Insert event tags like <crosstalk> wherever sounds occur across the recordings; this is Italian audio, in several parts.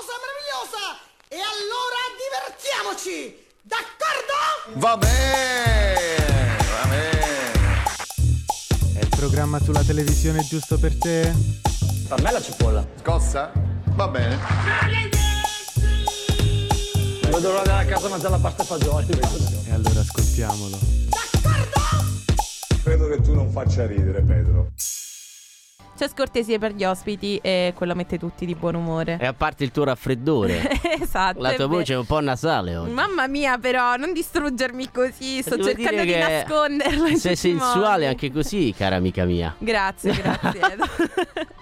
cosa meravigliosa! E allora divertiamoci! D'accordo? Va bene, va bene. È il programma sulla televisione giusto per te? Per me la cipolla. Scossa? Va bene. Vedo l'ora andare a casa a mangiare la pasta e fagioli. E allora ascoltiamolo. Credo che tu non faccia ridere, Pedro. C'è scortesie per gli ospiti e quello mette tutti di buon umore. E a parte il tuo raffreddore, <laughs> esatto. la tua voce è un po' nasale oggi. Mamma mia, però, non distruggermi così. Sto Devo cercando di che nasconderlo. Sei sensuale anche così, cara amica mia. Grazie, grazie. <laughs>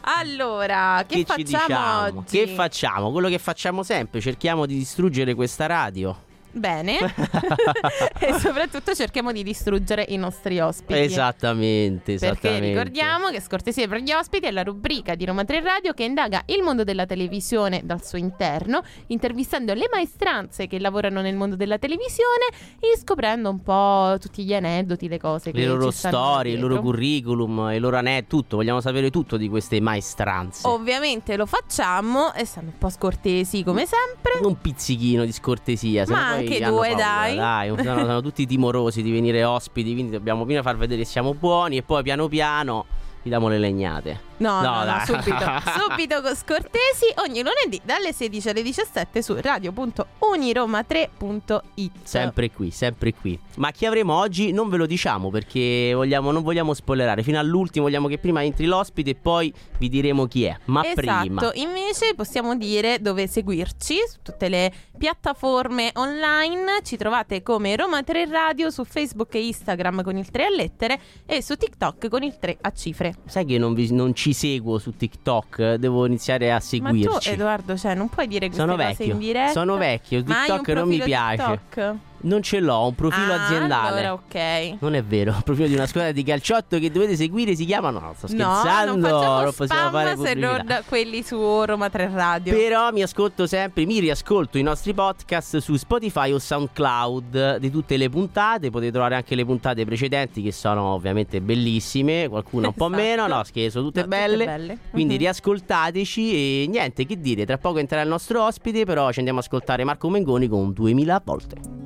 Allora, che, ci facciamo diciamo? oggi? Che facciamo? Quello che facciamo sempre, cerchiamo di distruggere questa radio. Bene. <laughs> e soprattutto cerchiamo di distruggere i nostri ospiti. Esattamente, esattamente. Perché ricordiamo che Scortesie per gli ospiti è la rubrica di Roma 3 Radio che indaga il mondo della televisione dal suo interno, intervistando le maestranze che lavorano nel mondo della televisione e scoprendo un po' tutti gli aneddoti, le cose che le loro storie, il loro curriculum, i loro aneddoti, tutto. Vogliamo sapere tutto di queste maestranze. Ovviamente lo facciamo e stanno un po' scortesi come sempre. Un pizzichino di scortesia. se Ma no poi anche due, paura, dai. Dai, sono, sono tutti timorosi di venire ospiti, quindi dobbiamo prima far vedere che siamo buoni e poi piano piano gli diamo le legnate. No, no, no, dai. subito, <laughs> subito scortesi ogni lunedì dalle 16 alle 17 su radio.uniroma3.it. Sempre qui, sempre qui. Ma chi avremo oggi non ve lo diciamo perché vogliamo, non vogliamo spoilerare. Fino all'ultimo vogliamo che prima entri l'ospite e poi vi diremo chi è. Ma esatto, prima. invece possiamo dire dove seguirci su tutte le piattaforme online. Ci trovate come Roma 3 Radio su Facebook e Instagram con il 3 a lettere e su TikTok con il 3 a cifre. Sai che non, vi- non ci seguo su TikTok? Devo iniziare a Ma tu, seguirci. Edoardo, cioè, non puoi dire queste Sono vecchio. in diretta. Sono vecchio. TikTok non mi piace. TikTok? Non ce l'ho, ho un profilo Ah, aziendale. Allora, ok. Non è vero, il profilo di una squadra di calciotto che dovete seguire si chiama. No, sto No, scherzando. non facciamo non possiamo fare se non quelli su Roma 3 Radio. Però mi ascolto sempre, mi riascolto i nostri podcast su Spotify o SoundCloud di tutte le puntate. Potete trovare anche le puntate precedenti che sono ovviamente bellissime, qualcuna un po' Esatto. meno, no, scherzo, tutte No, tutte belle. belle. Quindi Mhm. riascoltateci e niente, che dire, tra poco entrerà il nostro ospite, però ci andiamo a ascoltare Marco Mengoni con 2000 volte.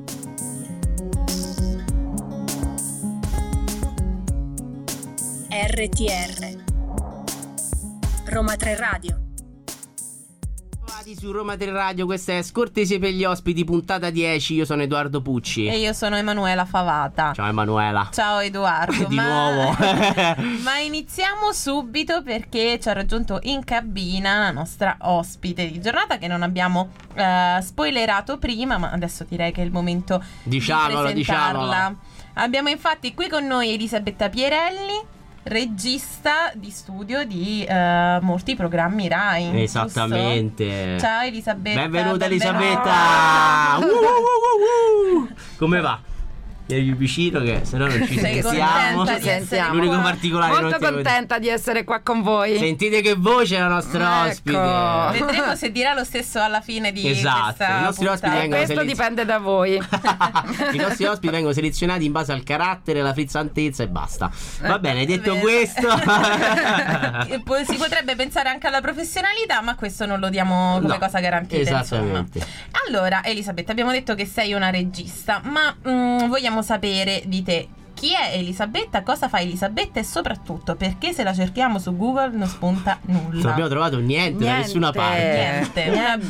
RTR Roma 3 Radio su Roma 3 Radio, questa è Scortesie per gli ospiti, puntata 10. Io sono Edoardo Pucci. E io sono Emanuela Favata. Ciao Emanuela. Ciao Edoardo. <laughs> Di ma... nuovo. <laughs> ma iniziamo subito perché ci ha raggiunto in cabina la nostra ospite di giornata che non abbiamo eh, spoilerato prima, ma adesso direi che è il momento Diciamolo, di presentarla. diciamolo. Abbiamo infatti qui con noi Elisabetta Pierelli, regista di studio di eh, molti programmi Rai. Esattamente. giusto? Ciao Elisabetta. Benvenuta benvenuta. Elisabetta. Uh, uh, uh, uh, uh. <laughs> Come va? Più vicino che se no non ci Sei sentiamo. contenta di essere Sentiamo. L'unico qua? particolare Molto contenta di essere qua con voi. Sentite che voce la nostra Ecco. ospite. Vedremo se dirà lo stesso alla fine di Esatto, questa i nostri ospiti vengono Questo selezion- dipende da voi. <laughs> I nostri ospiti vengono selezionati in base al carattere, alla frizzantezza e basta. Va bene, detto Vero. questo, <laughs> si potrebbe pensare anche alla professionalità, ma questo non lo diamo come No, cosa garantita. esattamente. Insomma. Allora, Elisabetta, abbiamo detto che sei una regista, ma mm, vogliamo sapere di te. Chi è Elisabetta? Cosa fa Elisabetta? E soprattutto perché se la cerchiamo su Google non spunta nulla. non abbiamo trovato niente, da Niente. nessuna parte. Niente, una Niente.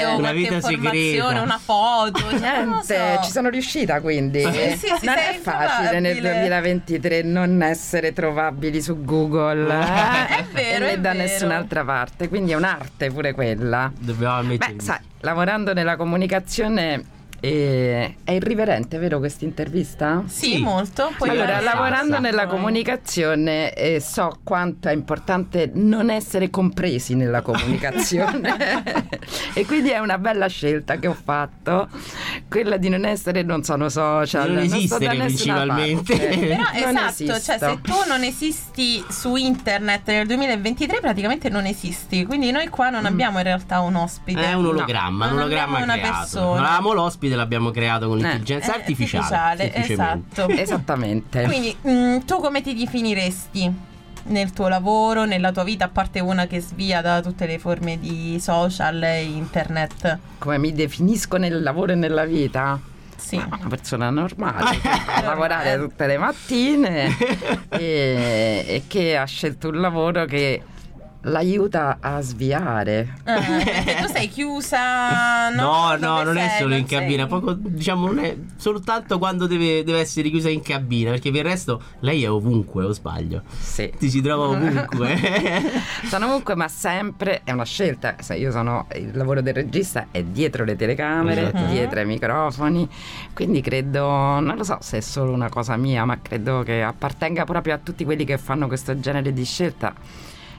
bio, Una vita informazione, segreta. una foto. cioè, Niente, so. ci sono riuscita quindi. Sì, sì, sì, non è facile nel introvabile. 2023 non essere trovabili su Google. eh? È <laughs> vero, e è né da vero. nessun'altra parte, quindi è un'arte pure quella. Dobbiamo ammettere. Beh, sai, lavorando nella comunicazione eh, è irriverente, vero questa intervista? Sì, Sì. molto. Poi allora, lavorando nella Poi. comunicazione eh, so quanto è importante non essere compresi nella <laughs> comunicazione e quindi è una bella scelta che ho fatto, quella di non essere, non sono social, non da esistere principalmente. Però Non esatto, cioè se tu non esisti su internet nel 2023 praticamente non esisti, quindi noi qua non abbiamo in realtà un ospite. È un ologramma, No, un non ologramma creato. persona. Non avevamo l'ospite, l'abbiamo creato con Eh, l'intelligenza Eh, artificiale. semplicemente. esatto. Esattamente. Quindi mm, tu come ti definiresti? nel tuo lavoro, nella tua vita, a parte una che svia da tutte le forme di social e internet? Come mi definisco nel lavoro e nella vita? Sì. Ma Una persona normale, <laughs> che lavorare tutte le mattine <laughs> e, e che ha scelto un lavoro che l'aiuta a sviare. Perché tu sei chiusa. No, No, no, non è sei? solo in sei- cabina, poco, diciamo, non è soltanto quando deve, deve essere chiusa in cabina, perché per il resto lei è ovunque, o sbaglio? Sì. Ti si trova ovunque. <laughs> Sono ovunque, ma sempre è una scelta. Se io sono il lavoro del regista è dietro le telecamere, Esatto. dietro i microfoni. Quindi credo, non lo so se è solo una cosa mia, ma credo che appartenga proprio a tutti quelli che fanno questo genere di scelta.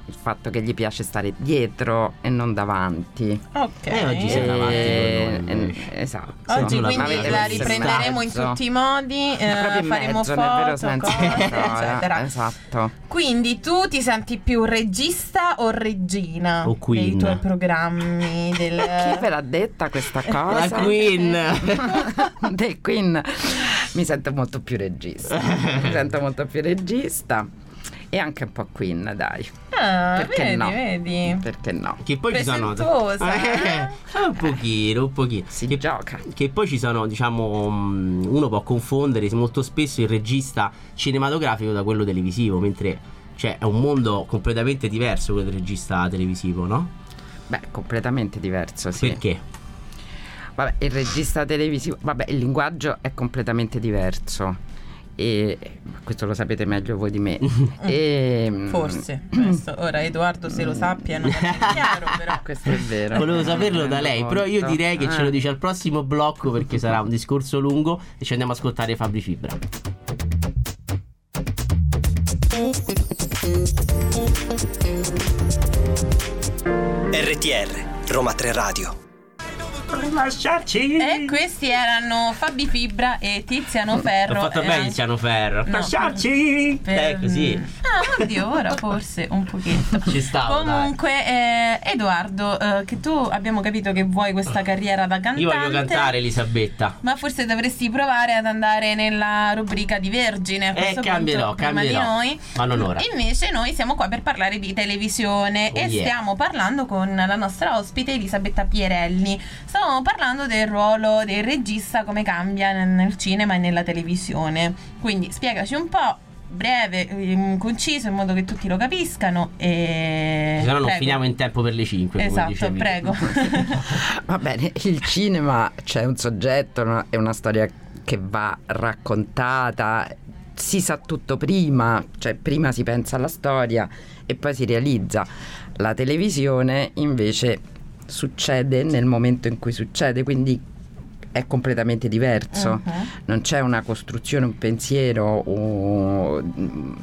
Il fatto che gli piace stare dietro e non davanti. Ok. Eh, oggi sei davanti E- con noi, e- esatto. Oggi quindi la riprenderemo in tutti i modi, eh, faremo mezzo, nel vero foto, senso <laughs> eccetera. Esatto. Quindi tu ti senti più regista o regina O queen. dei tuoi programmi? Del... <laughs> Chi ve l'ha detta questa cosa? La Queen. <laughs> del Queen mi sento molto più regista mi sento molto più regista e anche un po' Queen dai Ah, perché vedi, no vedi. perché no Che poi ci sono. <laughs> Eh, eh? un pochino, un pochino. si Che, gioca che poi ci sono, diciamo, mh, uno può confondere molto spesso il regista cinematografico da quello televisivo, mentre cioè, è un mondo completamente diverso quello del regista televisivo, no? beh completamente diverso sì Perché? vabbè il regista televisivo vabbè il linguaggio è completamente diverso e questo lo sapete meglio voi di me <laughs> e, mm, Forse, questo. ora Edoardo se lo sappia non è <laughs> chiaro però. questo è vero Volevo saperlo da lei, però io direi che ce lo dice al prossimo blocco perché sarà un discorso lungo e ci andiamo a ascoltare Fabri Fibra. RTR, Roma 3 Radio. E questi erano Fabi Fibra e Tiziano Ferro. L'ho fatto bene anche- Tiziano Ferro. No. Lasciarci! Per- Eh, così. Ah, oddio, ora forse un pochetto. Ci stavo, Comunque, eh, Edoardo, eh, che tu abbiamo capito che vuoi questa carriera da cantante. Io voglio cantare Elisabetta. Ma forse dovresti provare ad andare nella rubrica di Vergine. Eh, cambierò, punto, prima cambierò. di noi. Ma non ora. Invece, noi siamo qua per parlare di televisione Oh, e yeah. stiamo parlando con la nostra ospite Elisabetta Pierelli. Stavamo parlando del ruolo del regista, come cambia nel- cinema e nella televisione. Quindi, spiegaci un po'. Breve, ehm, conciso in modo che tutti lo capiscano e Se no non Prego. finiamo in tempo per le 5. Esatto, prego. <laughs> Va bene, il cinema c'è un soggetto, una- è una storia che va raccontata, si sa tutto prima, cioè prima si pensa alla storia e poi si realizza. La televisione invece succede nel momento in cui succede, quindi è completamente diverso. Mhm. Non c'è una costruzione, un pensiero o mm,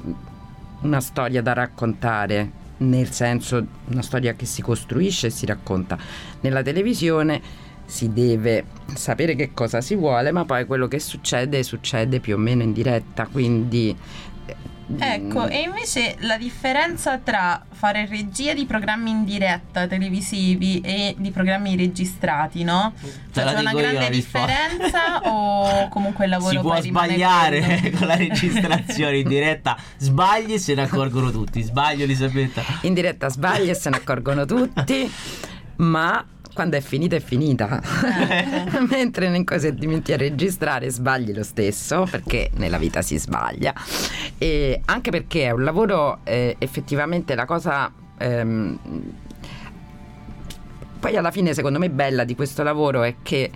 una storia da raccontare, nel senso una storia che si costruisce e si racconta. Nella televisione si deve sapere che cosa si vuole, ma poi quello che succede succede più o meno in diretta, quindi Ecco, mm, e invece la differenza tra fare regia di programmi in diretta televisivi e di programmi registrati, no? La c'è una grande differenza o comunque il lavoro Si può sbagliare quello? <laughs> con la registrazione in diretta. Sbagli e se ne accorgono tutti. Sbaglio, Elisabetta. in diretta sbagli e se ne accorgono tutti, ma quando è finita è finita. <laughs> Mentre nel se ti metti a registrare sbagli lo stesso, perché nella vita si sbaglia. E anche perché è un lavoro eh, effettivamente la cosa ehm, poi alla fine secondo me bella di questo lavoro è che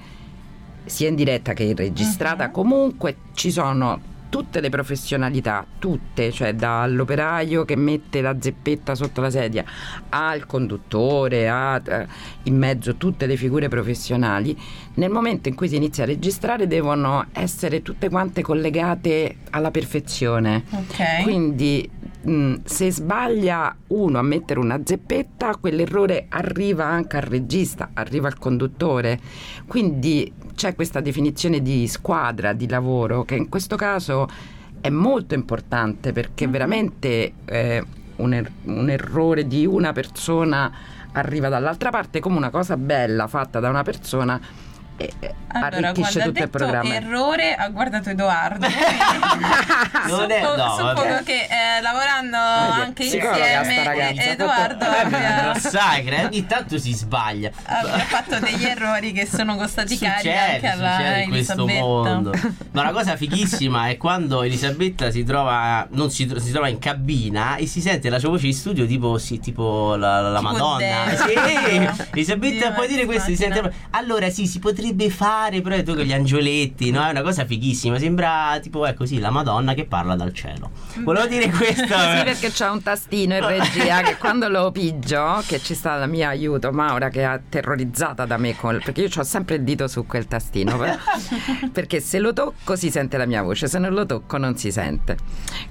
sia in diretta che in registrata Mhm. comunque ci sono tutte le professionalità, tutte, cioè dall'operaio che mette la zeppetta sotto la sedia al conduttore, a eh, in mezzo tutte le figure professionali, nel momento in cui si inizia a registrare devono essere tutte quante collegate alla perfezione. Ok. Quindi mh, se sbaglia uno a mettere una zeppetta, quell'errore arriva anche al regista, arriva al conduttore. Quindi c'è questa definizione di squadra, di lavoro, che in questo caso è molto importante perché veramente eh, un, er- un errore di una persona arriva dall'altra parte come una cosa bella fatta da una persona e- e Allora, arricchisce quando ha tutto il detto programma. errore ha guardato Edoardo. <laughs> Non è- Suppo- no, suppongo vabbè. che eh, lavorando Vedi, anche insieme ragazza, eh, Edoardo Eh, abbia, Lo sai, cre- ogni tanto si sbaglia. abbia fatto degli errori che sono costati cari anche alla in questo mondo. <laughs> Ma la cosa fighissima è quando Elisabetta si trova, non si, si trova in cabina e si sente la sua voce in studio tipo, sì, tipo la, la- Tipo Madonna. Sì, Elisabetta Dio, puoi dire questo? Si sente, allora sì, si potrebbe fare, però tu con gli angioletti, no? È una cosa fighissima. Sembra tipo, ecco sì, la Madonna che parla dal cielo. Volevo dire questo. <laughs> Sì, perché c'è un tastino in regia che quando lo pigio, che ci sta la mia aiuto Maura che è terrorizzata da me, col- perché io ho sempre il dito su quel tastino, per- <laughs> perché se lo tocco si sente la mia voce, se non lo tocco non si sente.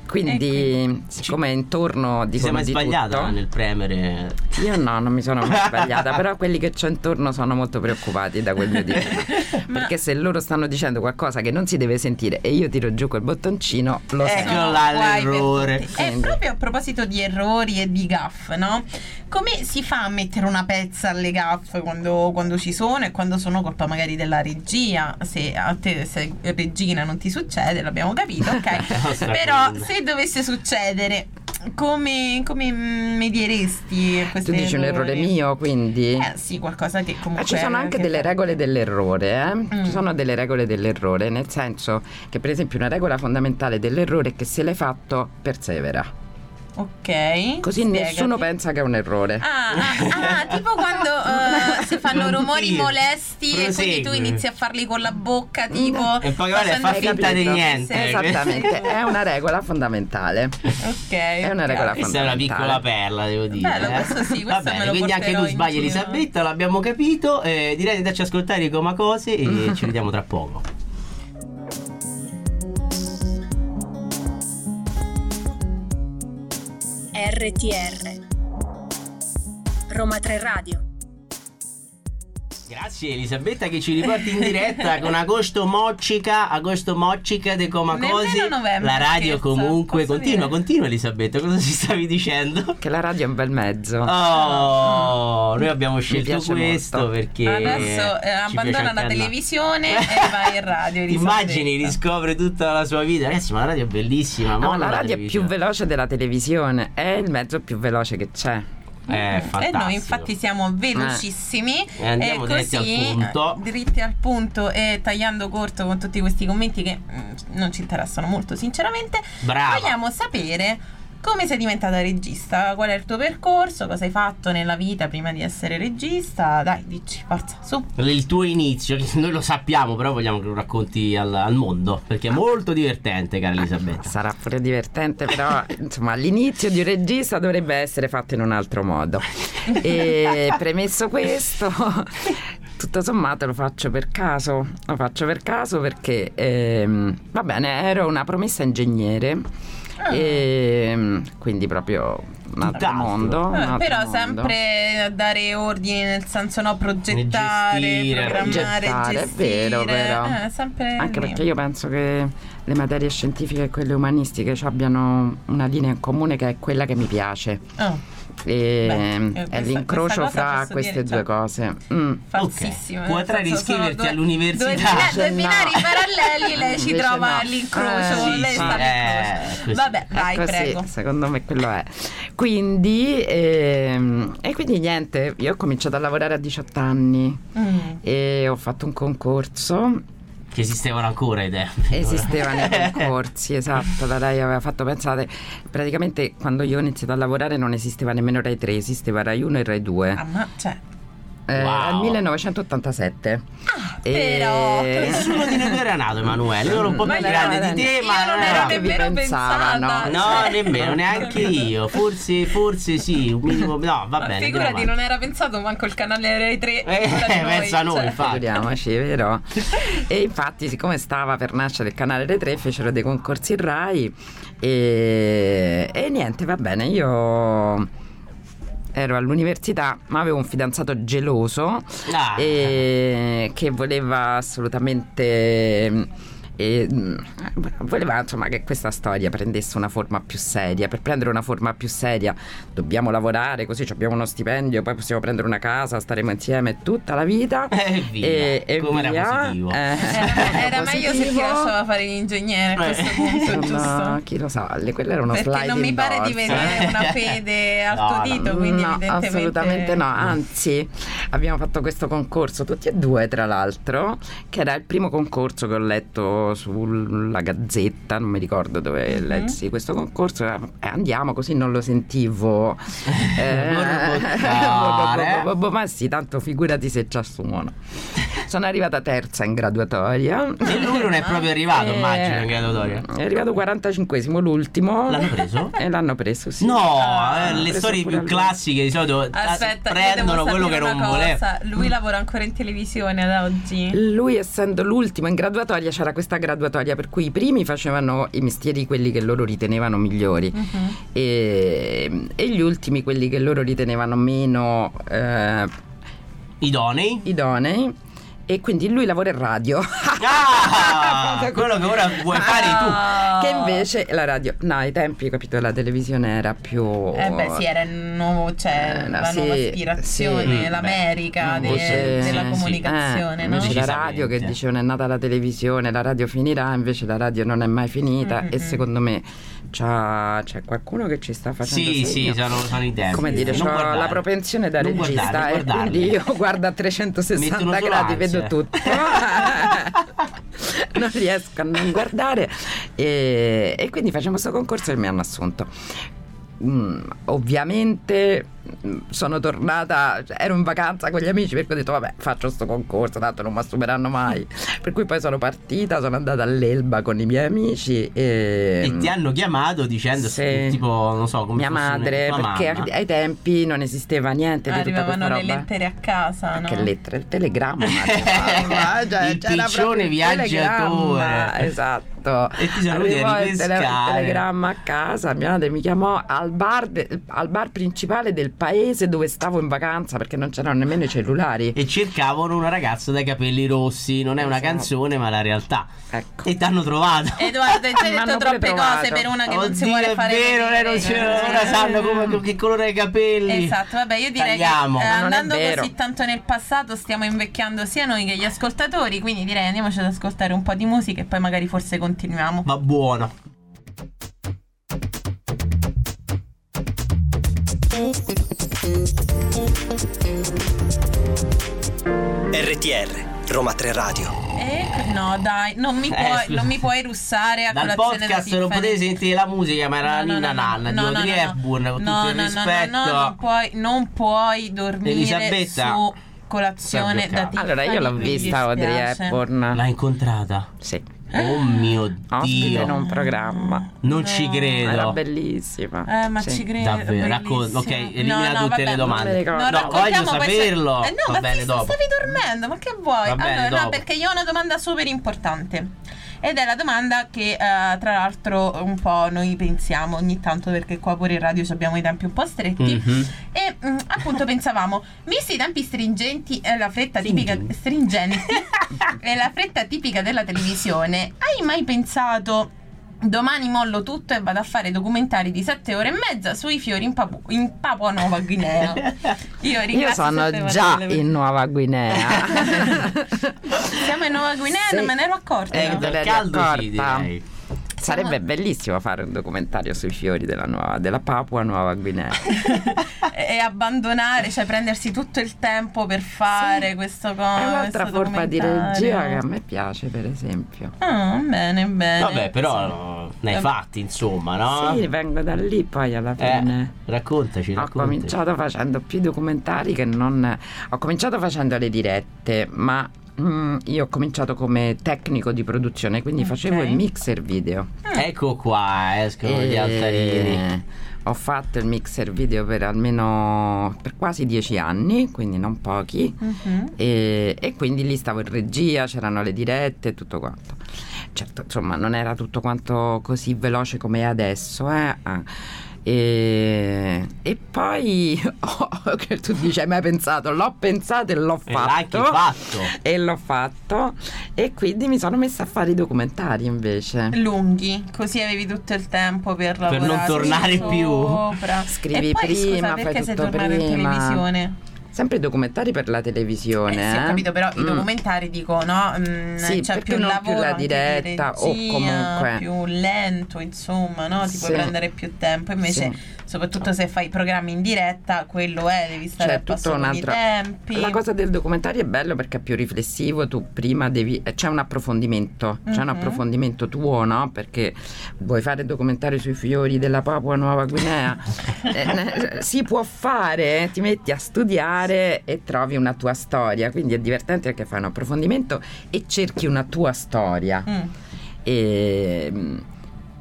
Quindi, siccome intorno Ti sei mai di sbagliata tutto, nel premere? io no, non mi sono mai <laughs> sbagliata, però quelli che c'ho intorno sono molto preoccupati da quel mio dito. <laughs> Perché se loro stanno dicendo qualcosa che non si deve sentire e io tiro giù quel bottoncino, lo Ecco sento. là l'errore. E proprio a proposito di errori e di gaff, no? Come si fa a mettere una pezza alle gaff quando, quando ci sono e quando sono colpa magari della regia? Se a te, se regina non ti succede, l'abbiamo capito, ok? <laughs> Però se dovesse succedere, come, come medieresti questi Tu dici un errore mio, quindi... Eh sì, qualcosa che comunque... Ma ci sono anche che delle fa- regole dell'errore, eh? Mm. Ci sono delle regole dell'errore, nel senso che per esempio una regola fondamentale dell'errore è che se l'hai fatto, persevera. Ok. Così spiegati. nessuno pensa che è un errore. Ah, ah, ah, tipo quando eh, <laughs> si fanno rumori molesti e quindi tu inizi a farli con la bocca, tipo... E poi guarda, fa finta di niente. Sì, Esattamente, <laughs> è una regola fondamentale. Ok. È una regola Questa è una fondamentale. piccola perla, devo dire. Bello, eh. questo sì, questo Va bene, me lo quindi anche tu sbagli. Elisabetta, l'abbiamo capito. Eh, direi di andarci a ascoltare i Coma Cose e <laughs> ci vediamo tra poco. RTR Roma 3 Radio Grazie Elisabetta che ci riporti in diretta con Agosto Moccica, Agosto Moccica de Coma Nemmeno Cose. novembre, La radio scherza, comunque continua, dire? continua Elisabetta, cosa ci stavi dicendo? Che la radio è un bel mezzo. Oh, noi abbiamo scelto questo molto. perché Adesso eh, abbandona la televisione e vai in <laughs> radio. Immagini, riscopre tutta la sua vita. Ragazzi, ma la radio è bellissima. No, la radio è più veloce della televisione, è il mezzo più veloce che c'è. È E noi infatti siamo velocissimi E andiamo diretti al punto. eh, dritti al punto e tagliando corto con tutti questi commenti che mm, non ci interessano molto sinceramente. Brava. Vogliamo sapere come sei diventata regista, qual è il tuo percorso, cosa hai fatto nella vita prima di essere regista. Dai, dici, forza, su. Il tuo inizio, noi lo sappiamo, però vogliamo che lo racconti al, al mondo. Perché è molto divertente, cara Elisabetta. Sarà pure divertente, però <laughs> insomma l'inizio di un regista dovrebbe essere fatto in un altro modo. E <laughs> premesso questo, tutto sommato lo faccio per caso. Lo faccio per caso perché ehm, va bene, ero una promessa ingegnere. E mm, quindi proprio un altro mondo. un Eh, altro però mondo. sempre a dare ordini, nel senso no, progettare, Gestire, programmare, Progettare, è gestire. vero, però. Eh, Anche lì. perché io penso che le materie scientifiche e quelle umanistiche ci abbiano una linea in comune che è quella che mi piace. Oh, E Beh, eh, è questa- l'incrocio fra queste dire, due cioè, cose. Mm. falsissimo. Ok, nel potrai senso, sono riscriverti due- all'università. Due, bina- due No. binari paralleli, lei ci trova no. all'incrocio. Eh, sì, lei sì, sta eh, così. Vabbè, vai, Ecco, sì, prego. secondo me quello è. Quindi, ehm, e quindi niente, io ho cominciato a lavorare a 18 anni Mm. e ho fatto un concorso. Che esistevano ancora i tempi. Esistevano i <laughs> concorsi, esatto, la RAI aveva fatto, pensate, praticamente quando io ho iniziato a lavorare non esisteva nemmeno Rai 3, esisteva Rai 1 e Rai 2. Ah, ma cioè, Eh, Wow. Il 1987. E- però- Nessuno di noi due era nato, Emanuele. Io ero un po' più grande di te, ma non era- vi nemmeno pensavano. pensata. No, cioè- nemmeno, neanche io. Forse, forse sì. Un minimo, no, va Ma bene. Figurati, non era pensato manco il canale Rai 3. Eh, figurati pensa a noi, cioè. infatti. Figuriamoci, vero? <laughs> E infatti, siccome stava per nascere il canale Rai 3, fecero dei concorsi in Rai e, e niente, va bene, io ero all'università, ma avevo un fidanzato geloso Ah. e che voleva assolutamente e mm, voleva insomma che questa storia prendesse una forma più seria. Per prendere una forma più seria dobbiamo lavorare, così abbiamo uno stipendio, poi possiamo prendere una casa, staremo insieme tutta la vita. <laughs> E via. E, e Come era via. positivo. Eh, Era, era <laughs> meglio se ti lasciava fare l'ingegnere a questo punto, No, giusto? chi lo sa, le- quello era uno Perché slide non mi pare di indoors. vedere una <laughs> fede alto No, no. dito, quindi no, evidentemente assolutamente no, anzi abbiamo fatto questo concorso, tutti e due tra l'altro, che era il primo concorso che ho letto sulla Gazzetta, non mi ricordo dove Mhm. lessi questo concorso, e andiamo così non lo sentivo. Borbottare. bo- bo- bo- ma sì, tanto figurati se ci assumono. Sono arrivata terza in graduatoria. E lui non è proprio arrivato, Eh, immagino, in graduatoria. È arrivato 45esimo l'ultimo. L'hanno preso? <laughs> E l'hanno preso, sì. No, Ah, eh, le storie più classiche di solito eh, Aspetta, prendono quello che non voleva. Lui lavora ancora in televisione ad oggi. Lui essendo l'ultimo in graduatoria c'era questa graduatoria per cui i primi facevano i mestieri quelli che loro ritenevano migliori Mhm. e, e gli ultimi quelli che loro ritenevano meno eh, Idonei? idonei e quindi lui lavora in radio Ah, <laughs> quello che ora vuoi fare Ah. che invece la radio no ai tempi capito la televisione era più Eh beh sì, era il nuovo, cioè, Eh, no, la sì, nuova ispirazione, sì. l'America Beh, de- invece- della sì, comunicazione, Eh, no? invece la radio che dicevano è nata la televisione, la radio finirà, invece la radio non è mai finita Mm-mm. e secondo me c'ha- c'è qualcuno che ci sta facendo Sì, segno. sì, sono, sono i tempi. Come dire, Non ho guardare. la propensione da Non regista e guardarli. quindi io <laughs> guardo a 360 Mettono solo gradi, vedo tutto. <laughs> <laughs> non riesco a non guardare e, e quindi facciamo questo concorso e mi hanno assunto. Mm, ovviamente sono tornata, cioè, ero in vacanza con gli amici perché ho detto vabbè faccio sto concorso, tanto non mi assumeranno mai. Per cui poi sono partita, sono andata all'Elba con i miei amici e... E ti hanno chiamato dicendo Sì. tipo, non so, come mia madre, tua perché mamma. ai tempi non esisteva niente di tutta Arrivavano le lettere a casa, no? Che lettere? Il telegramma. <laughs> ma cioè, Il c'era piccione il viaggiatore. telegramma, Esatto. E ti sono venuti a Arrivò il, tele- il ripescare. telegramma a casa, mia madre mi chiamò al bar, de- al bar principale del paese dove stavo in vacanza perché non c'erano nemmeno i cellulari. E cercavano una ragazza dai capelli rossi. Non è una Esatto. canzone, ma la realtà. Ecco. E ti hanno trovato. Edoardo, hai già <laughs> detto troppe cose per una che non si Oddio, vuole è fare vero, lei non si- ora sanno come, che colore ha i capelli. Esatto, vabbè, io direi Tagliamo. che eh, è andando così tanto nel passato stiamo invecchiando sia noi che gli ascoltatori, quindi direi andiamoci ad ascoltare un po' di musica e poi magari forse continuiamo. Ma buono. RTR, Roma 3 Radio. Eh, no, dai, non mi Eh, puoi, scusa. non mi puoi russare a Dal colazione podcast non potevi sentire la musica, ma era la No, no, Nina no, no, Nanna di no, no, Audrey no, no. Hepburn, con No, tutto il no, no, rispetto. No, no, non puoi, non puoi dormire Elisabetta. su colazione da. Tiffany. Allora io l'ho vista Audrey. Hepburn. L'hai incontrata? Sì. Oh mio Ospite in Dio. un programma. Non ci credo. Era bellissima. Eh, ma Sì. ci credo. Davvero, racconta. Ok, elimina No, no, tutte le vabbè. domande. Mi ricordo. No, No, voglio saperlo. Eh, no, Va ma bene, sì, dopo. stavi dormendo, ma che vuoi? Va bene, allora, no, perché io ho una domanda super importante. Ed è la domanda che, eh, tra l'altro, un po' noi pensiamo ogni tanto, perché qua pure in radio abbiamo i tempi un po' stretti. Mhm. E mm, appunto pensavamo, visti i tempi stringenti e la fretta tipica stringenti e la fretta tipica della televisione, hai mai pensato domani mollo tutto e vado a fare documentari di sette ore e mezza sui fiori in, Papu- in Papua Nuova Guinea? <laughs> Io, Io sono già Varela. in Nuova Guinea. <laughs> Siamo in Nuova Guinea, Sì. non me ne ero accorta. Eh, no? te Dal l'eri caldo sì, accorta? direi. Sarebbe bellissimo fare un documentario sui fiori della, nuova, della Papua Nuova Guinea. <laughs> e abbandonare, cioè prendersi tutto il tempo per fare questo co- È un'altra forma di regia che a me piace, per esempio. Ah, bene, bene. Vabbè, però no, ne hai Eh, fatti, insomma, no? Sì, vengo da lì poi alla Eh, fine. raccontaci, Ho raccontaci. cominciato facendo più documentari che non... Ho cominciato facendo le dirette, ma mm, io ho cominciato come tecnico di produzione, quindi Ok. facevo il mixer video. Ecco qua, escono gli E altarini. Ho fatto il mixer video per almeno per quasi dieci anni, quindi non pochi. Mhm. E, e quindi lì stavo in regia, c'erano le dirette e tutto quanto. Certo, insomma, non era tutto quanto così veloce come è adesso. eh. Ah. E, e poi <laughs> oh, tu dici hai mai pensato l'ho pensato e l'ho E fatto fatto. e l'ho fatto e quindi mi sono messa a fare i documentari invece Lunghi, così avevi tutto il tempo per lavorare non tornare più. sopra. Scrivi e poi, prima, scusa, fai tutto tornato in prima. televisione? Sempre i documentari per la televisione Eh, sì, ho eh. capito, però i Mm. documentari dico, no? Mm, Sì, c'è perché più non lavoro più la diretta o comunque- più lento, insomma, no? Ti Sì. puoi prendere più tempo. Invece, Sì. Soprattutto se fai programmi in diretta, quello è, devi stare C'è a passo i tempi. La cosa del documentario è bello perché è più riflessivo, tu prima devi. eh, c'è un approfondimento, c'è un Mhm. approfondimento tuo, no? Perché vuoi fare il documentario sui fiori della Papua Nuova Guinea? <laughs> Eh, si può fare, ti metti a studiare e trovi una tua storia, quindi è divertente perché fai un approfondimento e cerchi una tua storia. Mm. E,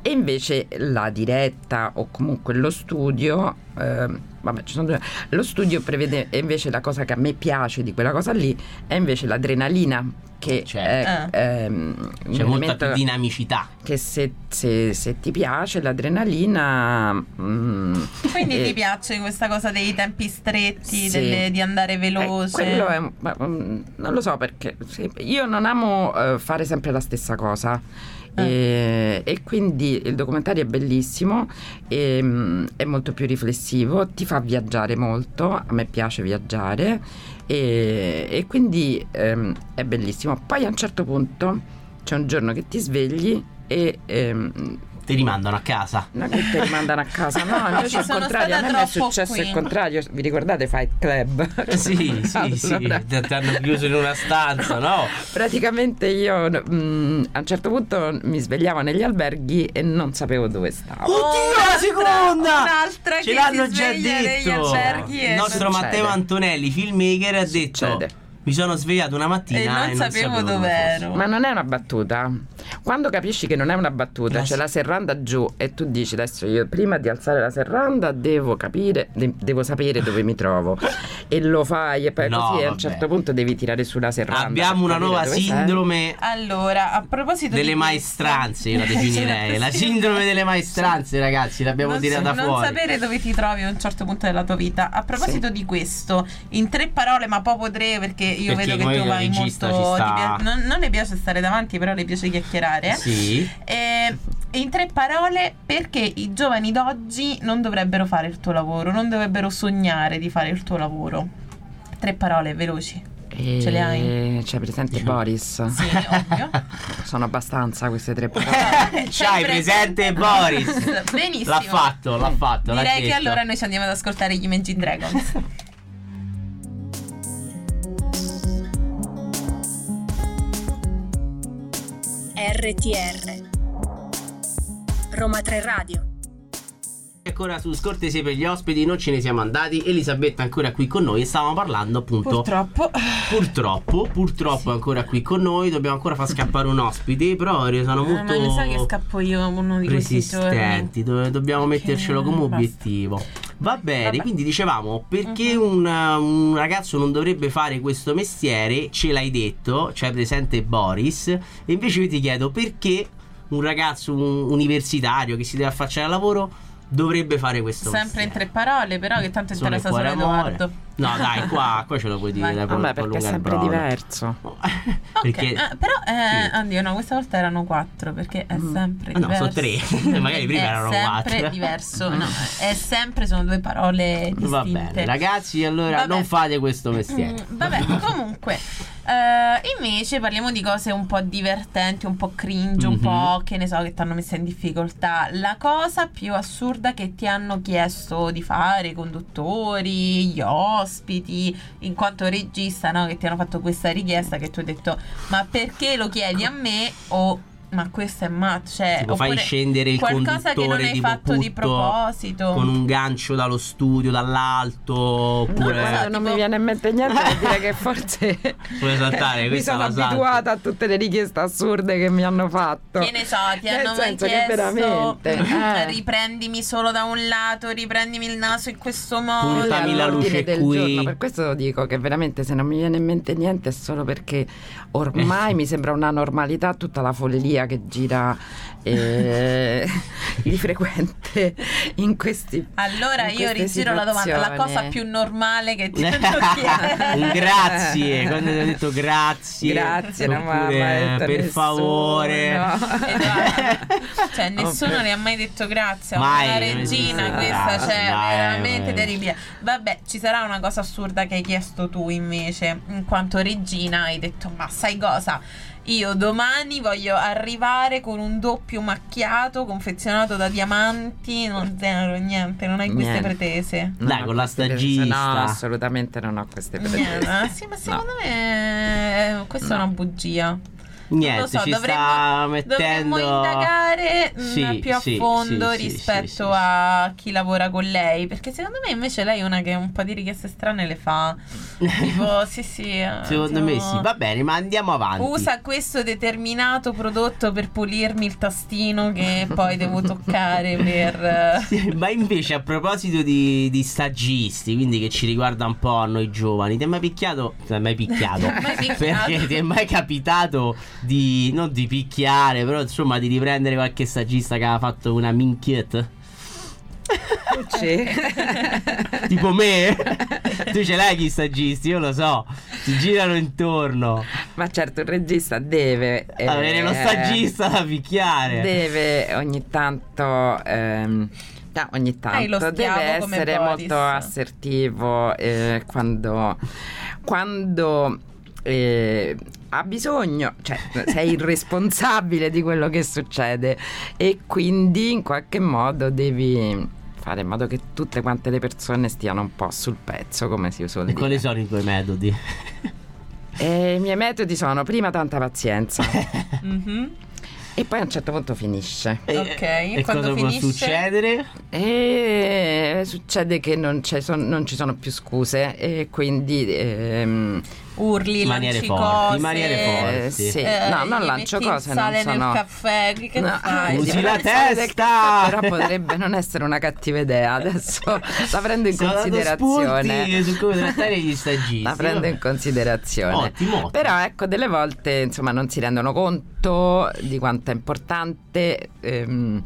e invece la diretta o comunque lo studio, ehm, vabbè, due. Lo studio prevede invece la cosa che a me piace di quella cosa lì è invece l'adrenalina che Certo. è ehm, un C'è molta dinamicità. che se, se- se ti piace l'adrenalina mm, Quindi eh, ti piace questa cosa dei tempi stretti, Sì. delle- di andare eh, veloce? quello è, ma, mm, non lo so perché sì, io non amo eh, fare sempre la stessa cosa e, e quindi il documentario è bellissimo e, mm, è molto più riflessivo ti fa viaggiare molto a me piace viaggiare e, e quindi ehm, è bellissimo. Poi a un certo punto c'è un giorno che ti svegli e ehm, Ti rimandano a casa. non che ti rimandano a casa, no, <laughs> invece sono contrario, a me è successo qui. il contrario. Vi ricordate Fight Club? <laughs> Sì, sì, sì. Allora, Ti ti hanno chiuso in una stanza, no? Praticamente io mm, a un certo punto mi svegliavo negli alberghi e non sapevo dove stavo. Oh, Oddio, la seconda! Un'altra Ce che l'hanno si già sveglia negli detto. alberghi e Il nostro Succede. Matteo Antonelli, filmmaker, ha detto: Succede. Mi sono svegliato una mattina E non sapevo dove dov'ero. Ma non è una battuta. Quando capisci che non è una battuta, c'è s- la serranda giù e tu dici adesso io prima di alzare la serranda devo capire, de- devo sapere dove mi trovo. <laughs> E lo fai e poi No, così a un vabbè. certo punto devi tirare sulla serranda. Abbiamo una nuova dove sei. sindrome Allora, a proposito delle di maestranze, io la <laughs> definirei. La sindrome delle maestranze, ragazzi, l'abbiamo non, tirata non fuori. sapere dove ti trovi a un certo punto della tua vita. A proposito di questo, in tre parole, ma proprio tre, perché io Perché vedo che tu il vai molto. sta- non, non le piace stare davanti, però le piace chiacchierare. Sì. Eh, in tre parole, perché i giovani d'oggi non dovrebbero fare il tuo lavoro, non dovrebbero sognare di fare il tuo lavoro. Tre parole veloci. E Ce le hai? C'è presente Boris? Sì, ovvio. <laughs> Sono abbastanza queste tre <laughs> parole. C'hai presente Boris? Benissimo. L'ha fatto, l'ha fatto. l'ha Direi che detto. allora noi ci andiamo ad ascoltare gli Imagine Dragons. <laughs> RTR Roma 3 Radio Ancora su scortesie per gli ospiti, non ce ne siamo andati. Elisabetta è ancora qui con noi e stavamo parlando appunto. Purtroppo. Purtroppo, purtroppo è ancora qui con noi. Dobbiamo ancora far scappare un ospite. Però sono Eh, ma molto mi sa che scappo io uno di questi giorni. resistenti. dove dobbiamo mettercelo come basta. obiettivo. Va bene, Vabbè. quindi dicevamo perché Mhm. un, un ragazzo non dovrebbe fare questo mestiere, ce l'hai detto, c'è presente Boris, e invece io ti chiedo perché un ragazzo un- universitario che si deve affacciare al lavoro dovrebbe fare questo Sempre in mestiere. tre parole, però che tanto Sole, interessa solo. Edoardo. No, dai, qua, qua ce lo puoi dire. Vai. Vabbè, per perché è sempre diverso. <laughs> Ok, Perché eh, però eh, Sì. oddio, no, questa volta erano quattro perché è sempre Ah, no, diverso. sono tre. <laughs> Magari prima è erano sempre quattro. diverso, no, <laughs> è sempre sono due parole distinte. Va bene, ragazzi, allora Vabbè. non fate questo mestiere. Mm, vabbè, comunque, eh, invece parliamo di cose un po' divertenti, un po' cringe, un Mhm. po' che ne so, che ti hanno messo in difficoltà. La cosa più assurda che ti hanno chiesto di fare i conduttori, gli ospiti, in quanto regista, no? Che ti hanno fatto questa richiesta che tu hai detto, ma perché lo chiedi a me o... Ma questo è matto, cioè, Tipo, fai scendere il qualcosa che non conduttore hai tipo fatto di proposito. con un gancio dallo studio dall'alto oppure Guarda, non mi viene in mente niente per dire che forse <laughs> Puoi saltare, <laughs> mi questa sono abituata a tutte le richieste assurde che mi hanno fatto. Che ne so, ti Nel hanno mai chiesto veramente, eh. riprendimi solo da un lato, riprendimi il naso in questo modo. Puntami la luce del qui. giorno, per questo dico che veramente se non mi viene in mente niente è solo perché ormai <laughs> mi sembra una normalità tutta la follia che gira eh, <laughs> di frequente in questi Allora in io rigiro la domanda, la cosa situazioni. più normale che ti. <laughs> <laughs> Un grazie, quando ti ho detto grazie. Grazie, la mamma, detto per nessuno. favore. Edoardo, cioè nessuno le ha mai detto grazie a Mai, una regina questa grazie, cioè dai, veramente vabbè. terribile vabbè ci sarà una cosa assurda che hai chiesto tu invece in quanto regina hai detto ma sai cosa io domani voglio arrivare con un doppio macchiato confezionato da diamanti non zero niente non hai queste Niente. pretese Non Dai, con la pretese. stagista. No, assolutamente non ho queste pretese. Niente. Ah, sì ma secondo me eh, questa è No. una bugia Niente, so, ci dovremmo, sta dovremmo mettendo. indagare mh, Sì, più a sì, fondo sì, rispetto a chi lavora con lei. Perché secondo me invece lei è una che un po' di richieste strane le fa. tipo, <laughs> sì, sì. eh, Secondo me tipo, sì. Va bene, ma andiamo avanti. Usa questo determinato prodotto per pulirmi il tastino che poi devo toccare per. <laughs> Ma invece a proposito di, di stagisti, quindi che ci riguarda un po' a noi giovani, ti è mai picchiato? Ti è mai picchiato? <laughs> Mai picchiato. Perché ti è mai capitato di non di picchiare, però insomma di riprendere qualche stagista che aveva fatto una minchiette? Sì. <laughs> Tipo me? tu ce l'hai gli stagisti, io lo so. Ti girano intorno. Ma certo, il regista deve eh, Avere lo stagista da picchiare. Deve ogni tanto. ehm, ogni tanto deve essere Boris. molto assertivo eh, quando, quando eh, ha bisogno, cioè sei il responsabile di quello che succede e quindi in qualche modo devi fare in modo che tutte quante le persone stiano un po' sul pezzo, come si usa E dire. quali sono i tuoi metodi? E I miei metodi sono prima tanta pazienza <laughs> mhm. e poi a un certo punto finisce. Ok, E quando cosa può finisce? succedere? E succede che non, c'è- son- non ci sono più scuse e quindi ehm, Urli, Maniere lanci forti, cose. maniere eh, forti. sì, Eh, no, non lancio cose, non sale sono nel caffè, che, No, fai? Usi la testa! però potrebbe non essere una cattiva idea. Adesso <laughs> la prendo in Sono considerazione. spunti su come trattare gli stagisti. La prendo in considerazione. Ottimo, ottimo. Però ecco, delle volte insomma non si rendono conto di quanto è importante. ehm,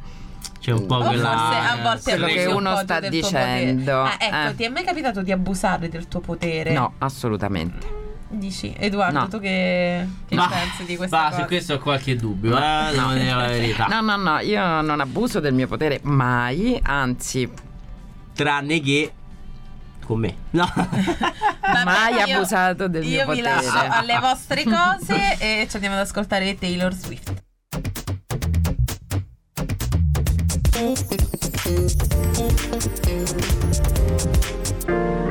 C'è un po' O quella forse a volte quello che un uno sta dicendo. Ah, ecco, Eh. ti è mai capitato di abusare del tuo potere? no, assolutamente. Dici, Edoardo, No. tu che, che Ma- pensi di questa Ma cosa? su questo ho qualche dubbio, eh, dire la verità. No, no, no, io non abuso del mio potere mai, anzi, Tranne che con me. No. <laughs> Vabbè, mai io- abusato del Io mio vi potere. lascio alle vostre cose e ci andiamo ad ascoltare Taylor Swift.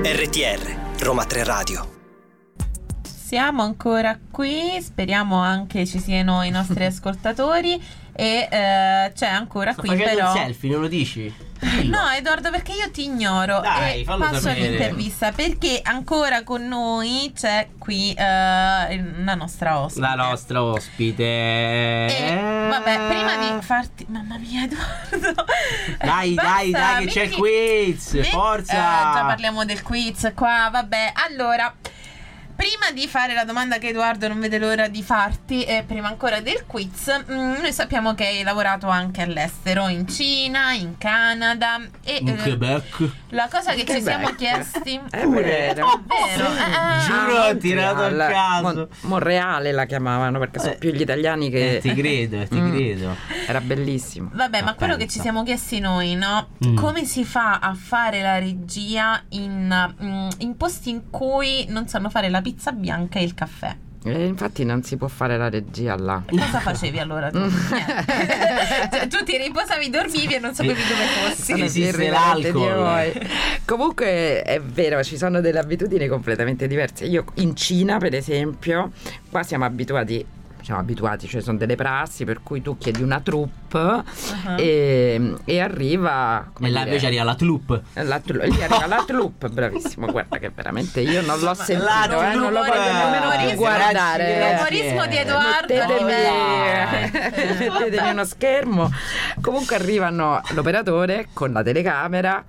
RTR, Roma 3 Radio. Siamo ancora qui, speriamo anche ci siano i nostri <laughs> ascoltatori e eh, c'è ancora Sto qui però... un selfie, non lo dici? Dillo. No, Edoardo, perché io ti ignoro Dai, e passo sapere. all'intervista perché ancora con noi c'è qui eh, la nostra ospite. La nostra ospite. E, vabbè, prima di farti. Mamma mia, Edoardo. Dai, Basta, dai, dai, che c'è il metti- quiz. metti- Forza. Eh, già parliamo del quiz qua, vabbè. Allora. Prima di fare la domanda che Edoardo non vede l'ora di farti, e prima ancora del quiz, mm, noi sappiamo che hai lavorato anche all'estero, in Cina, in Canada. E In eh, Quebec. la cosa che ci Quebec. siamo chiesti. È vero. Vero? Eh, Giuro, ho tirato a Montreal. caso. Mon- Monreale la chiamavano perché sono Eh. più gli italiani che... Eh, ti credo, ti Mm. credo. Era bellissimo. Vabbè, ma Ma quello che ci siamo chiesti noi, no? Mm. Come si fa a fare la regia in, mm, in posti in cui non sanno fare la pizza bianca e il caffè? E infatti non si può fare la regia là. E cosa facevi allora tu? <laughs> Cioè, tu ti riposavi, dormivi e non sapevi dove fossi. Sì, esiste l'alcol. Comunque è vero, ci sono delle abitudini completamente diverse. Io in Cina, per esempio, qua siamo abituati. Siamo abituati, cioè sono delle prassi per cui tu chiedi una troupe Uh-huh. e, e arriva. come E là dire, invece arriva la troupe. La, tru- gli arriva la troupe, bravissimo. Guarda che veramente io non l'ho sentito, la eh, non lo voglio nemmeno guardare. Il grazie. umorismo di Edoardo <laughs> Mettetemi, uno schermo. Comunque arrivano l'operatore con la telecamera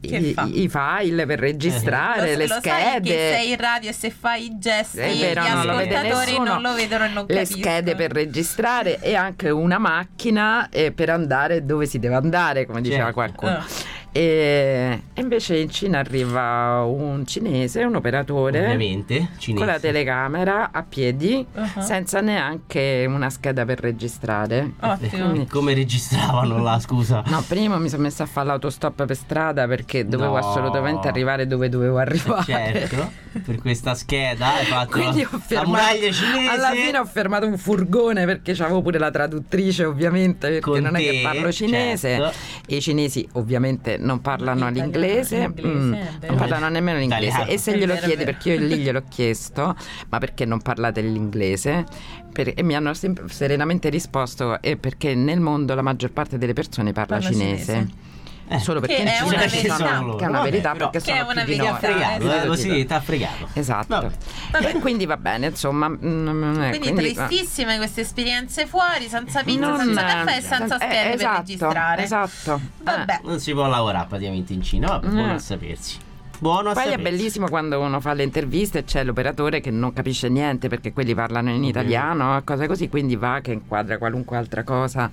i, i file per registrare, Lo- le lo sai che schede. sei in radio e se fai i gesti gli non lo ascoltatori non lo vedono e non le capiscono. schede per registrare e anche una macchina eh, per andare dove si deve andare, come diceva Certo. qualcuno. Ah. E e invece in Cina arriva un cinese, un operatore Ovviamente, cinese. con la telecamera a piedi, Uh-huh. senza neanche una scheda per registrare. Quindi- Come registravano là, scusa? <laughs> No, prima mi sono messa a fare l'autostop per strada perché dovevo No. assolutamente arrivare dove dovevo arrivare. Certo, per questa scheda hai fatto Quindi ho la fermato cinese. Alla fine ho fermato un furgone perché c'avevo pure la traduttrice, ovviamente, perché Con non è che te, parlo cinese. certo. E i cinesi ovviamente non parlano Italiano, l'inglese, l'inglese, mm, non parlano nemmeno l'inglese. Italiano. E se glielo chiedi, perché io lì gliel'ho chiesto, ma perché non parlate l'inglese? Per- e mi hanno sempre serenamente risposto, è perché nel mondo la maggior parte delle persone parla, Parla cinese. cinese. Eh, Solo perché Che in è Cina una ci verità. sono- Loro. che è una Vabbè, verità però- perché Che è sono una verità, fregato, esatto. eh, così t'ha fregato. Esatto. Vabbè. Vabbè. E quindi va bene, insomma. mm, eh, Quindi, tristissime queste esperienze fuori, senza pizza, non- senza caffè e senza eh, schede per esatto, registrare. Esatto. Vabbè. Non si può lavorare praticamente in Cina, vabbè, buono Mm. a sapersi. Buono a Poi è sapersi. bellissimo quando uno fa le interviste e c'è l'operatore che non capisce niente perché quelli parlano in italiano, cose così, quindi va che inquadra qualunque altra cosa.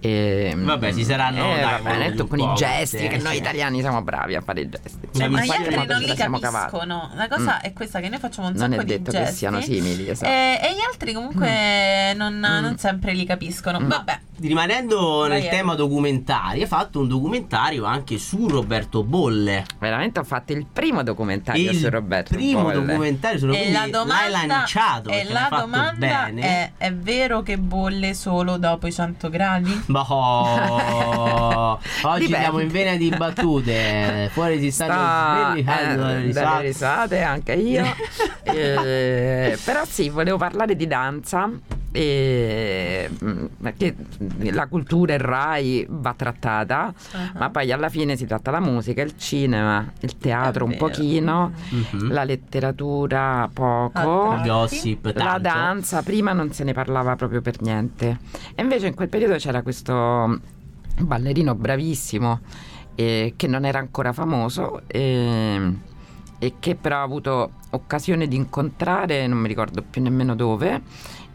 E, Vabbè, ci saranno, eh, dai, va bene, voluti tu un con i gesti, questi, che eh, noi sì. italiani siamo bravi a fare i gesti. Cioè, Ma gli altri non li capiscono. La cosa è questa: che noi facciamo un Non sacco è di detto che gesti. siano simili, esatto. eh, e gli altri comunque non, Mm. non sempre li capiscono. Vabbè. Rimanendo Vai, nel Eri. tema documentari, hai fatto un documentario anche su Roberto Bolle. Veramente ho fatto il primo documentario il su Roberto primo Bolle. documentario su E quindi la l'hai domanda, lanciato. e la domanda bene. è: è vero che bolle solo dopo i 100 gradi? Ma oh, oggi Dipende. siamo in vena di battute. Fuori si stanno Sta, sbellicando eh, risate. risate anche io <laughs> Eh, però sì volevo parlare di danza e, mm, perché la cultura il Rai va trattata Uh-huh. ma poi alla fine si tratta la musica il cinema il teatro un pochino Mhm. la letteratura poco Ah, Gossip, la tanto. danza prima non se ne parlava proprio per niente e invece in quel periodo c'era questo ballerino bravissimo eh, che non era ancora famoso e, e che però ha avuto occasione di incontrare non mi ricordo più nemmeno dove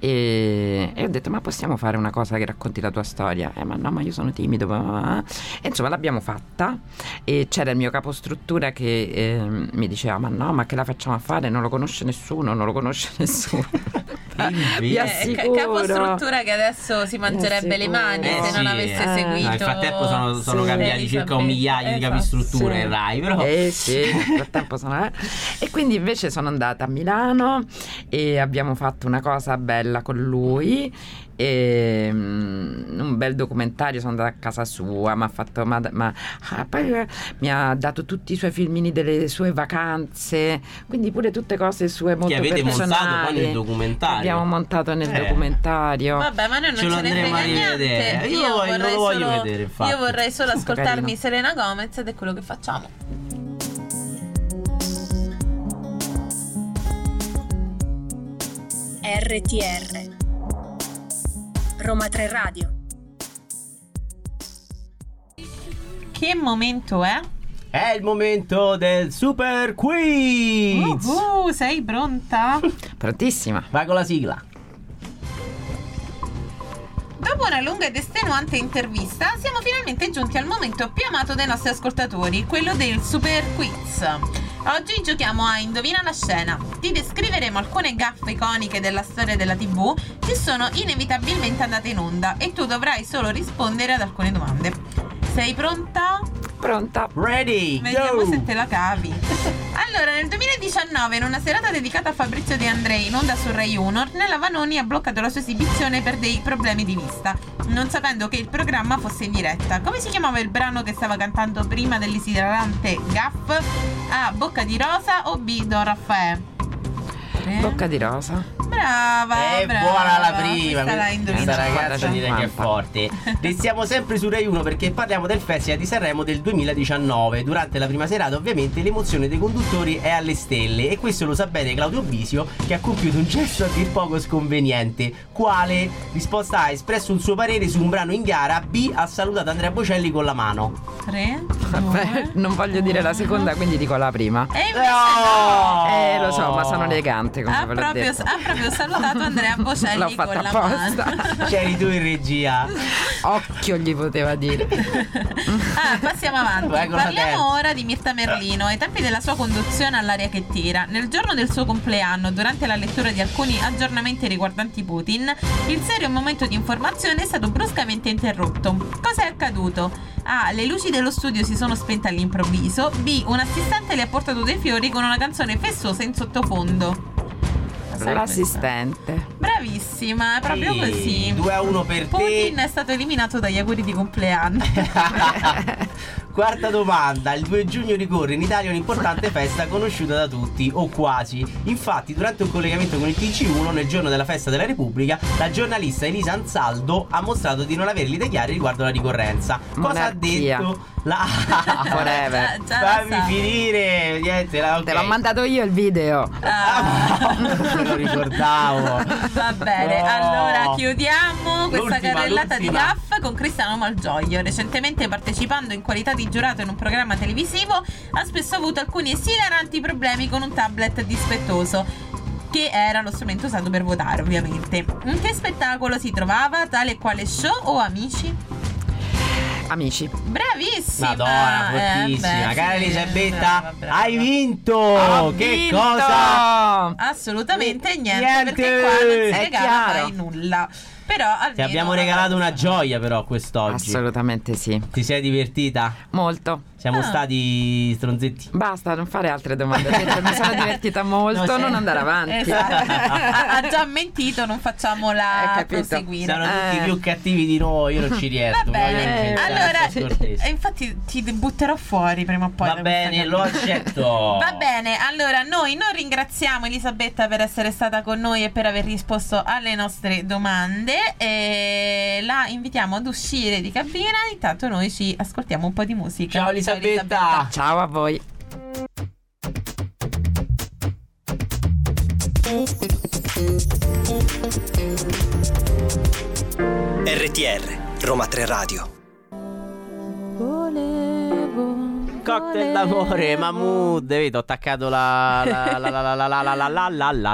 e, e ho detto ma possiamo fare una cosa che racconti la tua storia? Eh ma no ma io sono timido bla. e insomma l'abbiamo fatta. E c'era il mio capostruttura che eh, mi diceva ma no ma che la facciamo a fare? Non lo conosce nessuno non lo conosce <laughs> nessuno vi Eh, assicuro capostruttura che adesso si mangerebbe le mani Eh, se sì, non avesse eh. seguito. Nel frattempo sono, sono Sì. cambiati circa un migliaio di Esatto. capistrutture Sì. in Rai, però Eh sì, nel frattempo sono... eh. E quindi invece sono andata a Milano e abbiamo fatto una cosa bella con lui. E, mm, un bel documentario, sono andata a casa sua, mi ha fatto. Ma, ma- ah, poi eh, mi ha dato tutti i suoi filmini delle sue vacanze, quindi pure tutte cose sue molto che avete montato personali. poi nel documentario. Abbiamo montato nel Eh. documentario. Vabbè, ma noi non Ce lo ce, ne andremo frega a rivedere. niente. Io voglio- vorrei lo voglio solo, vedere, infatti. Io vorrei solo Molto ascoltarmi carino. Selena Gomez ed è quello che facciamo. RTR Roma 3 Radio Che momento è? È il momento del super quiz. Uh, sei pronta? <laughs> Prontissima. Vai con la sigla. Dopo una lunga ed estenuante intervista, siamo finalmente giunti al momento più amato dai nostri ascoltatori, quello del super quiz. Oggi giochiamo a Indovina la scena. Ti descriveremo alcune gaffe iconiche della storia della TV che sono inevitabilmente andate in onda e tu dovrai solo rispondere ad alcune domande. Sei pronta? Pronta? Ready, Vediamo go. se te la cavi. Allora, nel 2019, in una serata dedicata a Fabrizio De Andrei in onda su Rai 1, Ornella Vanoni ha bloccato la sua esibizione per dei problemi di vista, non sapendo che il programma fosse in diretta. Come si chiamava il brano che stava cantando prima dell'esilarante Gaff? A. Bocca di Rosa o B. Don Raffaele? Eh? Bocca di rosa. Brava, È brava. buona la prima, Questa indovinata. ragazza direi che è forte. Restiamo sempre su Rai 1 perché parliamo del Festival di Sanremo del 2019. Durante la prima serata, ovviamente, l'emozione dei conduttori è alle stelle e questo lo sa bene Claudio Bisio che ha compiuto un gesto a dir poco sconveniente. Quale? Risposta A: ha espresso un suo parere su un brano in gara. B ha salutato Andrea Bocelli con la mano. Tre, Vabbè, non voglio dire la seconda, quindi dico la prima. E invece no. Eh, lo so, ma sono elegante come Ha ve l'ho proprio, detto. ha proprio salutato Andrea Bocelli L'ho con fatta la apposta. mano. <laughs> C'eri tu in regia. Occhio gli poteva dire. <laughs> Ah, passiamo avanti. Con la Parliamo ora di Mirta Merlino. Ai tempi della sua conduzione all'aria che tira, nel giorno del suo compleanno, durante la lettura di alcuni aggiornamenti riguardanti Putin, il serio momento di informazione è stato bruscamente interrotto. Cosa è accaduto? A. Le luci dello studio si sono spente all'improvviso. B. Un assistente le ha portato dei fiori con una canzone festosa in sottofondo. L'assistente. Bravissima, è proprio Sì, così. 2 a 1 per Putin te. è stato eliminato dagli auguri di compleanno. <laughs> <laughs> <laughs> Quarta domanda. Il 2 giugno ricorre in Italia un'importante festa conosciuta da tutti, o quasi. Infatti, durante un collegamento con il TG1, nel giorno della festa della Repubblica, la giornalista Elisa Ansaldo ha mostrato di non avere le idee chiare riguardo alla ricorrenza. Cosa ha Monarchia. detto? La... <laughs> Forever. <laughs> Già- già Fammi sa. finire. Niente, la... ok. Te l'ho mandato io il video. Ah, <laughs> Me lo ricordavo. va bene, No. allora chiudiamo questa L'ultima, carrellata di l'ultima. gaff con Cristiano Malgioglio. Recentemente partecipando in qualità di giurato in un programma televisivo, ha spesso avuto alcuni esilaranti problemi con un tablet dispettoso. Che era lo strumento usato per votare, ovviamente. In che spettacolo si trovava? Tale e quale show o amici? Amici. Bravissima! Madonna, Eh, fortissima. beh, Cara sì, Elisabetta, brava, brava. hai vinto! Ho che vinto! cosa? Assolutamente niente, Niente! perché qua non si È regala chiaro. mai nulla. Però almeno Ti abbiamo regalato una gioia però quest'oggi. Assolutamente sì. Ti sei divertita? Molto. Siamo Ah. stati stronzetti. Basta, non fare altre domande. Mi sono <laughs> divertita molto, No, non andare avanti. Esatto. <laughs> ha, ha già mentito, non facciamola proseguire. Sono tutti Eh. più cattivi di noi, io non ci riesco. Va bene, allora, essere scortese. e infatti ti butterò fuori prima o poi. Va bene, lo accetto. <laughs> Va bene, allora noi non ringraziamo Elisabetta per essere stata con noi e per aver risposto alle nostre domande. E la invitiamo ad uscire di cabina. Intanto noi ci ascoltiamo un po' di musica. Ciao Elisabetta. Ciao a voi. RTR, Roma 3 Radio. Cocktail d'amore, Mahmood. Vedi, ho attaccato la la la la la la la la la la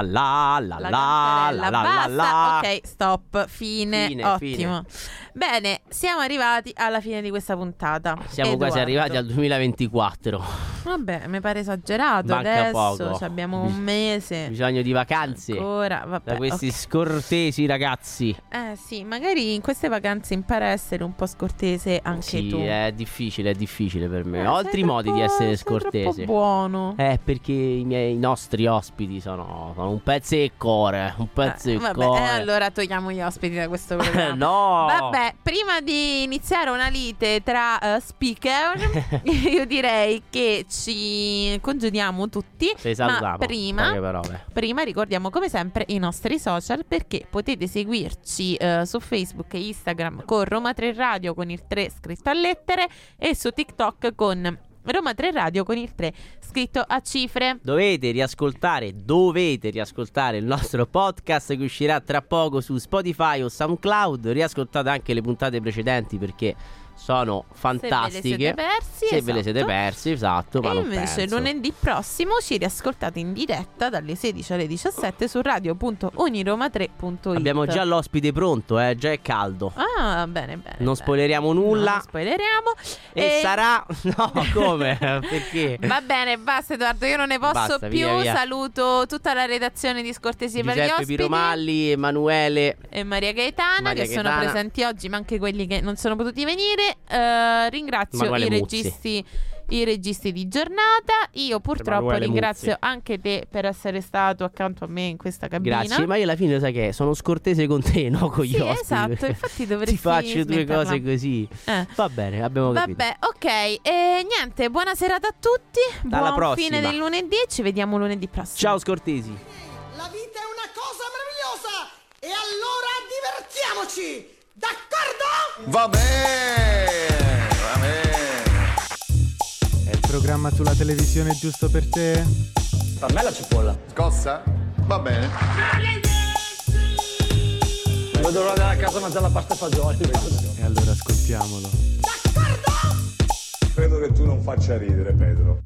la la la Ok, stop. Fine. Ottimo. Bene, siamo arrivati alla fine di questa puntata. Siamo quasi arrivati al 2024. Vabbè, mi pare esagerato. Manca Adesso abbiamo un mese. Bisogno di vacanze. Ancora, vabbè. Da questi scortesi ragazzi. Eh sì, magari in queste vacanze impara a essere un po' scortese anche Sì, tu. è difficile, è difficile per me. Eh, sei altri modi di troppo- essere scortese. buono. Eh, perché i miei i nostri ospiti sono, sono un pezzo di cuore. Un pezzo Eh, di vabbè, cuore. eh, allora togliamo gli ospiti da questo <laughs> programma. no. Vabbè, prima di iniziare una lite tra eh, speaker, <laughs> <laughs> io direi che ci congediamo tutti. Ci salutiamo. Ma prima, prima ricordiamo come sempre i nostri social perché potete seguirci eh, su Facebook e Instagram con Roma 3 Radio con il 3 scritto a lettere e su TikTok con Roma 3 Radio con il 3 scritto a cifre. Dovete riascoltare, dovete riascoltare il nostro podcast che uscirà tra poco su Spotify o SoundCloud. Riascoltate anche le puntate precedenti perché sono fantastiche. Se ve le siete persi, Se ve le siete esatto. persi, esatto. Ma E non invece penso. lunedì prossimo ci riascoltate in diretta dalle 16 alle 17 su radio.uniroma3.it. Abbiamo già l'ospite pronto, eh, già è caldo. Ah, bene, bene. Non bene. spoileriamo nulla. Non spoileriamo. E sarà. <laughs> No, <laughs> come? Perché? Va bene, basta Edoardo, io non ne posso Basta, più. via, via. Saluto tutta la redazione di Scortesia per gli Giuseppe ospiti Piromalli, Emanuele. e Maria Gaetana Maria che sono Gaetana. presenti oggi, ma anche quelli che non sono potuti venire. Eh, ringrazio Emanuele i Muzzi. registi i registi di giornata. Io purtroppo Emanuele ringrazio Muzzi. anche te per essere stato accanto a me in questa cabina. Grazie, ma io alla fine sai che sono scortese con te, <laughs> no con gli Sì, ospiti. esatto, infatti dovresti Ti faccio due cose così. Eh. Va bene, abbiamo capito. Vabbè, ok. E niente, buona serata a tutti. Alla Buon prossima. fine del lunedì. Ci vediamo lunedì prossimo. Ciao scortesi. La vita è una cosa meravigliosa! divertiamoci! D'accordo? Va bene, va bene. È il programma sulla televisione giusto per te? Per me la cipolla. Scossa? Va bene. Non vedo l'ora della casa mangiare la pasta e fagioli. E allora ascoltiamolo. Credo che tu non faccia ridere, Pedro.